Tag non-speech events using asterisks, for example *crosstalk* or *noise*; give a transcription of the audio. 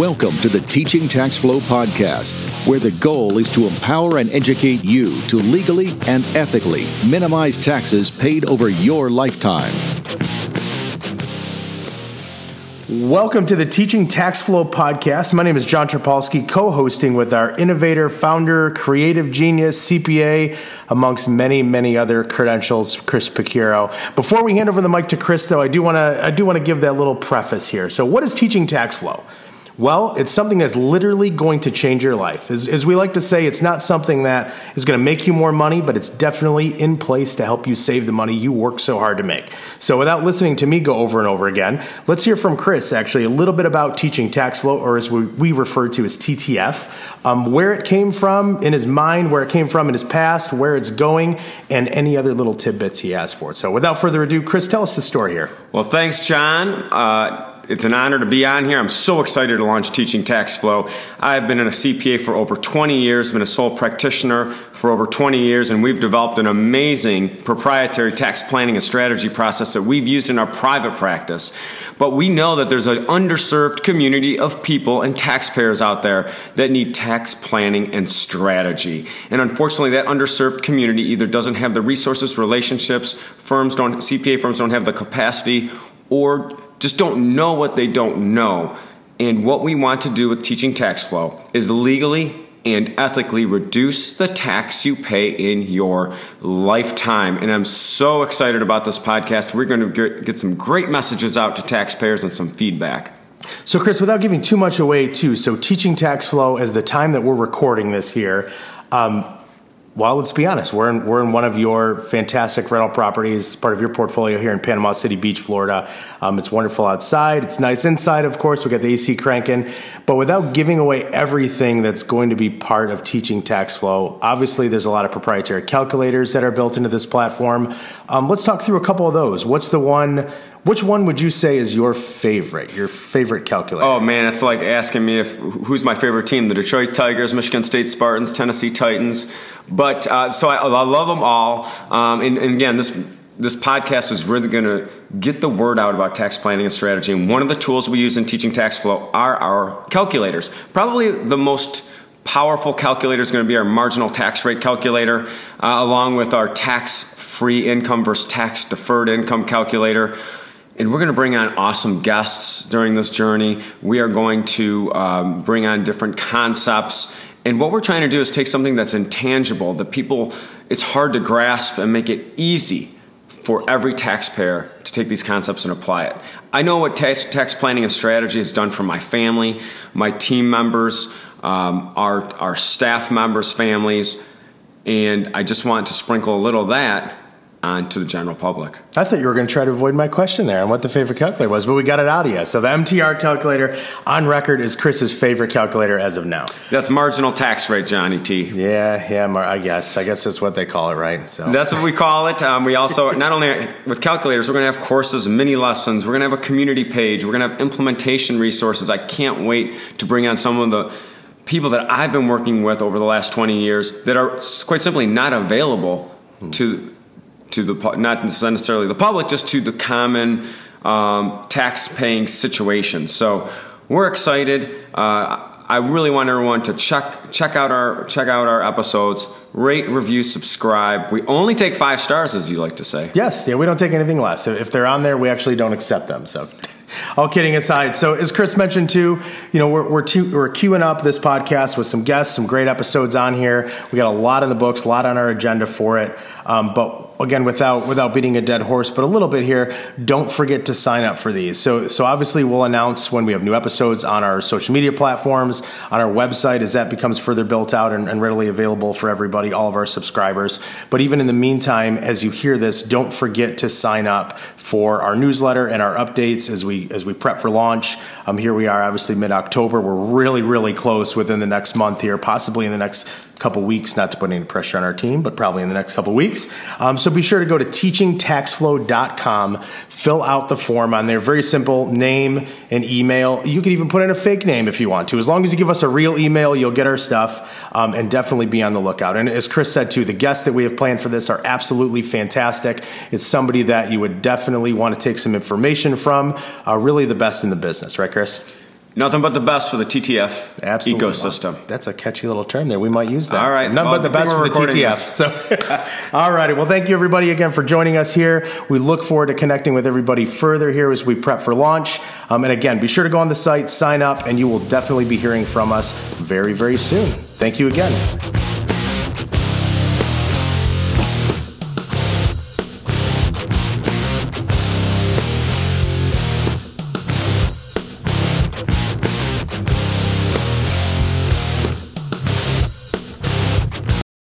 Welcome to the Teaching Tax Flow podcast, where the goal is to empower and educate you to legally and ethically minimize taxes paid over your lifetime. Welcome to the Teaching Tax Flow podcast. My name is John Tripolsky, co hosting with our innovator, founder, creative genius, CPA, amongst many, many other credentials, Chris Picciurro. Before we hand over the mic to Chris, though, I do want to I do want to give that little preface here. So, what is teaching tax flow? Well, it's something that's literally going to change your life. As, as, we like to say, it's not something that is going to make you more money, but it's definitely in place to help you save the money you work so hard to make. So, without listening to me go over and over again, let's hear from Chris actually a little bit about teaching tax flow, or as we, we refer to as TTF, um, where it came from in his mind, where it came from in his past, where it's going, and any other little tidbits he has for it. So, without further ado, Chris, tell us the story here. Well, thanks, John. Uh, it's an honor to be on here. I'm so excited to launch Teaching Tax Flow. I've been in a CPA for over 20 years, been a sole practitioner for over 20 years, and we've developed an amazing proprietary tax planning and strategy process that we've used in our private practice. But we know that there's an underserved community of people and taxpayers out there that need tax planning and strategy. And unfortunately, that underserved community either doesn't have the resources, relationships, firms don't, CPA firms don't have the capacity, or just don't know what they don't know. And what we want to do with teaching tax flow is legally and ethically reduce the tax you pay in your lifetime. And I'm so excited about this podcast. We're going to get some great messages out to taxpayers and some feedback. So, Chris, without giving too much away, too, so teaching tax flow as the time that we're recording this here, um, well, let's be honest. We're in, we're in one of your fantastic rental properties, part of your portfolio here in Panama City Beach, Florida. Um, it's wonderful outside. It's nice inside, of course. We got the AC cranking. But without giving away everything that's going to be part of teaching tax flow, obviously there's a lot of proprietary calculators that are built into this platform. Um, let's talk through a couple of those. What's the one which one would you say is your favorite? Your favorite calculator? Oh man, it's like asking me if who's my favorite team: the Detroit Tigers, Michigan State Spartans, Tennessee Titans. But uh, so I, I, love them all. Um, and, and again, this this podcast is really going to get the word out about tax planning and strategy. And one of the tools we use in teaching tax flow are our calculators. Probably the most powerful calculator is going to be our marginal tax rate calculator, uh, along with our tax free income versus tax deferred income calculator and we're going to bring on awesome guests during this journey. We are going to um, bring on different concepts. And what we're trying to do is take something that's intangible, that people, it's hard to grasp, and make it easy for every taxpayer to take these concepts and apply it. I know what tax, tax planning and strategy has done for my family, my team members, um, our, our staff members' families, and I just want to sprinkle a little of that on to the general public. I thought you were going to try to avoid my question there on what the favorite calculator was, but we got it out of you. So the MTR calculator on record is Chris's favorite calculator as of now. That's marginal tax rate, Johnny T. Yeah, yeah, I guess. I guess that's what they call it, right? So that's what we call it. Um, we also not only with calculators, we're going to have courses, mini lessons. We're going to have a community page. We're going to have implementation resources. I can't wait to bring on some of the people that I've been working with over the last 20 years that are quite simply not available to to the not necessarily the public, just to the common um, tax-paying situation. So we're excited. Uh, I really want everyone to check check out our check out our episodes, rate, review, subscribe. We only take five stars, as you like to say. Yes, yeah, we don't take anything less. If they're on there, we actually don't accept them. So *laughs* all kidding aside, so as Chris mentioned too, you know we're we're, we're queuing up this podcast with some guests, some great episodes on here. We got a lot in the books, a lot on our agenda for it. Um, but again, without without beating a dead horse, but a little bit here, don't forget to sign up for these. So so obviously we'll announce when we have new episodes on our social media platforms, on our website as that becomes further built out and, and readily available for everybody, all of our subscribers. But even in the meantime, as you hear this, don't forget to sign up for our newsletter and our updates as we as we prep for launch. Um, here we are, obviously mid October. We're really really close within the next month here, possibly in the next couple weeks, not to put any pressure on our team, but probably in the next couple weeks. Um, so be sure to go to teachingtaxflow.com, fill out the form on there. Very simple name and email. You can even put in a fake name if you want to. As long as you give us a real email, you'll get our stuff um, and definitely be on the lookout. And as Chris said too, the guests that we have planned for this are absolutely fantastic. It's somebody that you would definitely want to take some information from. Uh, really the best in the business, right, Chris? Nothing but the best for the TTF Absolutely. ecosystem. That's a catchy little term there. We might use that. All right. So nothing Well, but the best for the TTF. this. So, *laughs* all righty. Well, thank you everybody again for joining us here. We look forward to connecting with everybody further here as we prep for launch. Um, and again, be sure to go on the site, sign up, and you will definitely be hearing from us very, very soon. Thank you again.